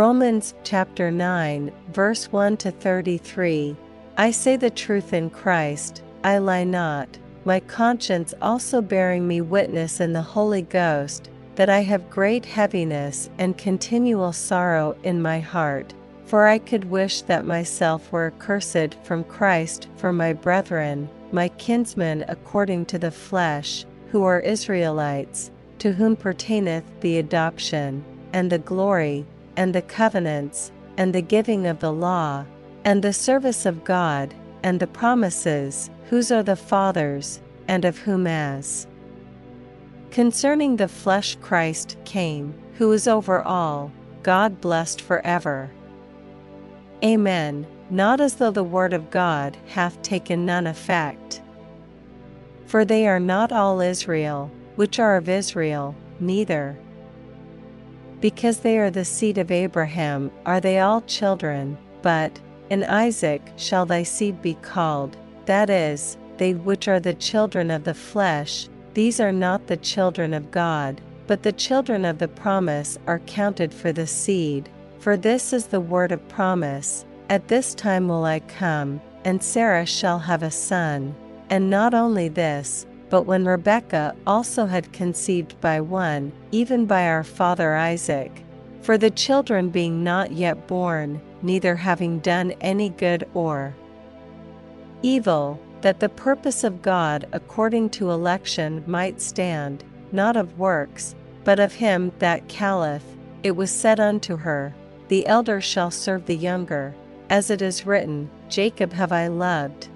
Romans chapter 9, verse 1 to 33 I say the truth in Christ, I lie not, my conscience also bearing me witness in the Holy Ghost, that I have great heaviness and continual sorrow in my heart. For I could wish that myself were accursed from Christ for my brethren, my kinsmen according to the flesh, who are Israelites, to whom pertaineth the adoption, and the glory, and the covenants, and the giving of the law, and the service of God, and the promises, whose are the fathers, and of whom as concerning the flesh Christ came, who is over all, God blessed for ever. Amen. Not as though the word of God hath taken none effect. For they are not all Israel, which are of Israel, neither. Because they are the seed of Abraham, are they all children, but, in Isaac shall thy seed be called, that is, they which are the children of the flesh, these are not the children of God, but the children of the promise are counted for the seed for this is the word of promise At this time will I come, and Sarah shall have a son. And not only this, but when Rebekah also had conceived by one, even by our father Isaac, for the children being not yet born, neither having done any good or evil, that the purpose of God according to election might stand, not of works, but of him that calleth, it was said unto her, the elder shall serve the younger, as it is written, Jacob have I loved.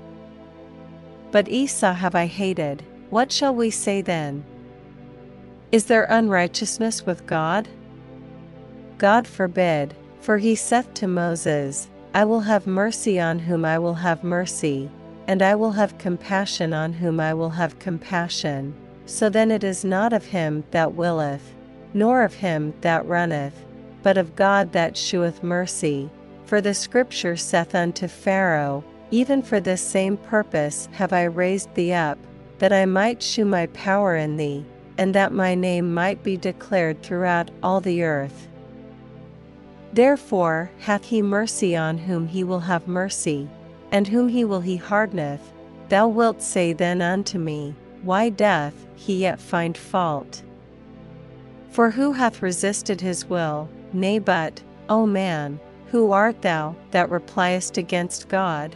But Esau have I hated, what shall we say then? Is there unrighteousness with God? God forbid, for he saith to Moses, I will have mercy on whom I will have mercy, and I will have compassion on whom I will have compassion. So then it is not of him that willeth, nor of him that runneth, but of God that sheweth mercy. For the scripture saith unto Pharaoh, Even for this same purpose have I raised thee up, that I might shew my power in thee, and that my name might be declared throughout all the earth. Therefore hath he mercy on whom he will have mercy, and whom he will he hardeneth. Thou wilt say then unto me, Why doth he yet find fault? For who hath resisted his will? Nay, but, O man, who art thou that repliest against God?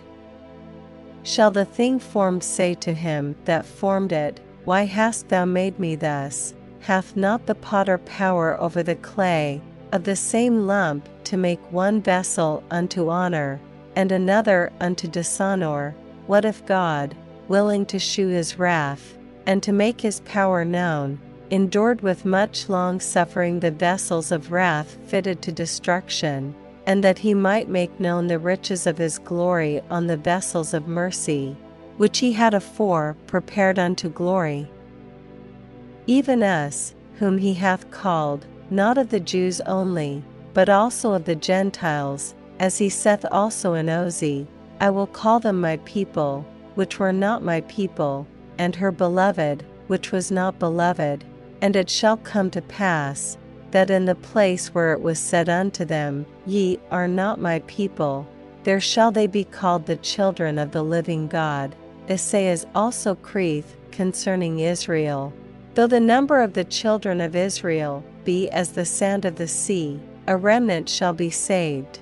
Shall the thing formed say to him that formed it, Why hast thou made me thus? Hath not the potter power over the clay, of the same lump to make one vessel unto honor, and another unto dishonor? What if God, willing to shew his wrath, and to make his power known, endured with much long suffering the vessels of wrath fitted to destruction, and that he might make known the riches of his glory on the vessels of mercy, which he had afore prepared unto glory. Even us, whom he hath called, not of the Jews only, but also of the Gentiles, as he saith also in Osee, I will call them my people, which were not my people, and her beloved, which was not beloved, and it shall come to pass, that in the place where it was said unto them, Ye are not my people, there shall they be called the children of the living God. Esaias also crieth concerning Israel. Though the number of the children of Israel be as the sand of the sea, a remnant shall be saved.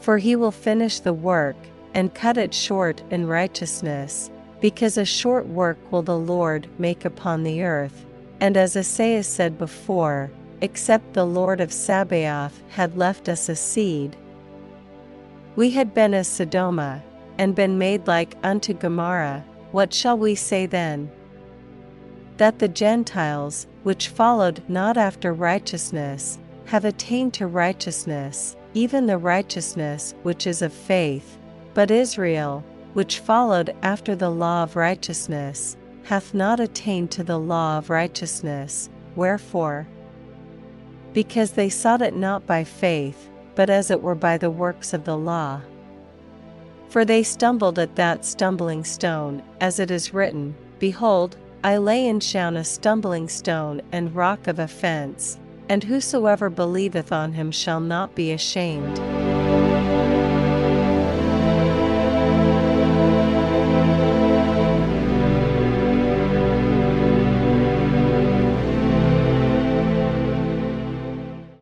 For he will finish the work, and cut it short in righteousness, because a short work will the Lord make upon the earth. And as Esaias said before, except the Lord of Sabaoth had left us a seed, we had been as Sodoma, and been made like unto Gomorrah, what shall we say then? That the Gentiles, which followed not after righteousness, have attained to righteousness, even the righteousness which is of faith, but Israel, which followed after the law of righteousness, hath not attained to the law of righteousness. Wherefore? Because they sought it not by faith, but as it were by the works of the law. For they stumbled at that stumbling stone, as it is written, Behold, I lay in Sion a stumbling stone and rock of offense, and whosoever believeth on him shall not be ashamed.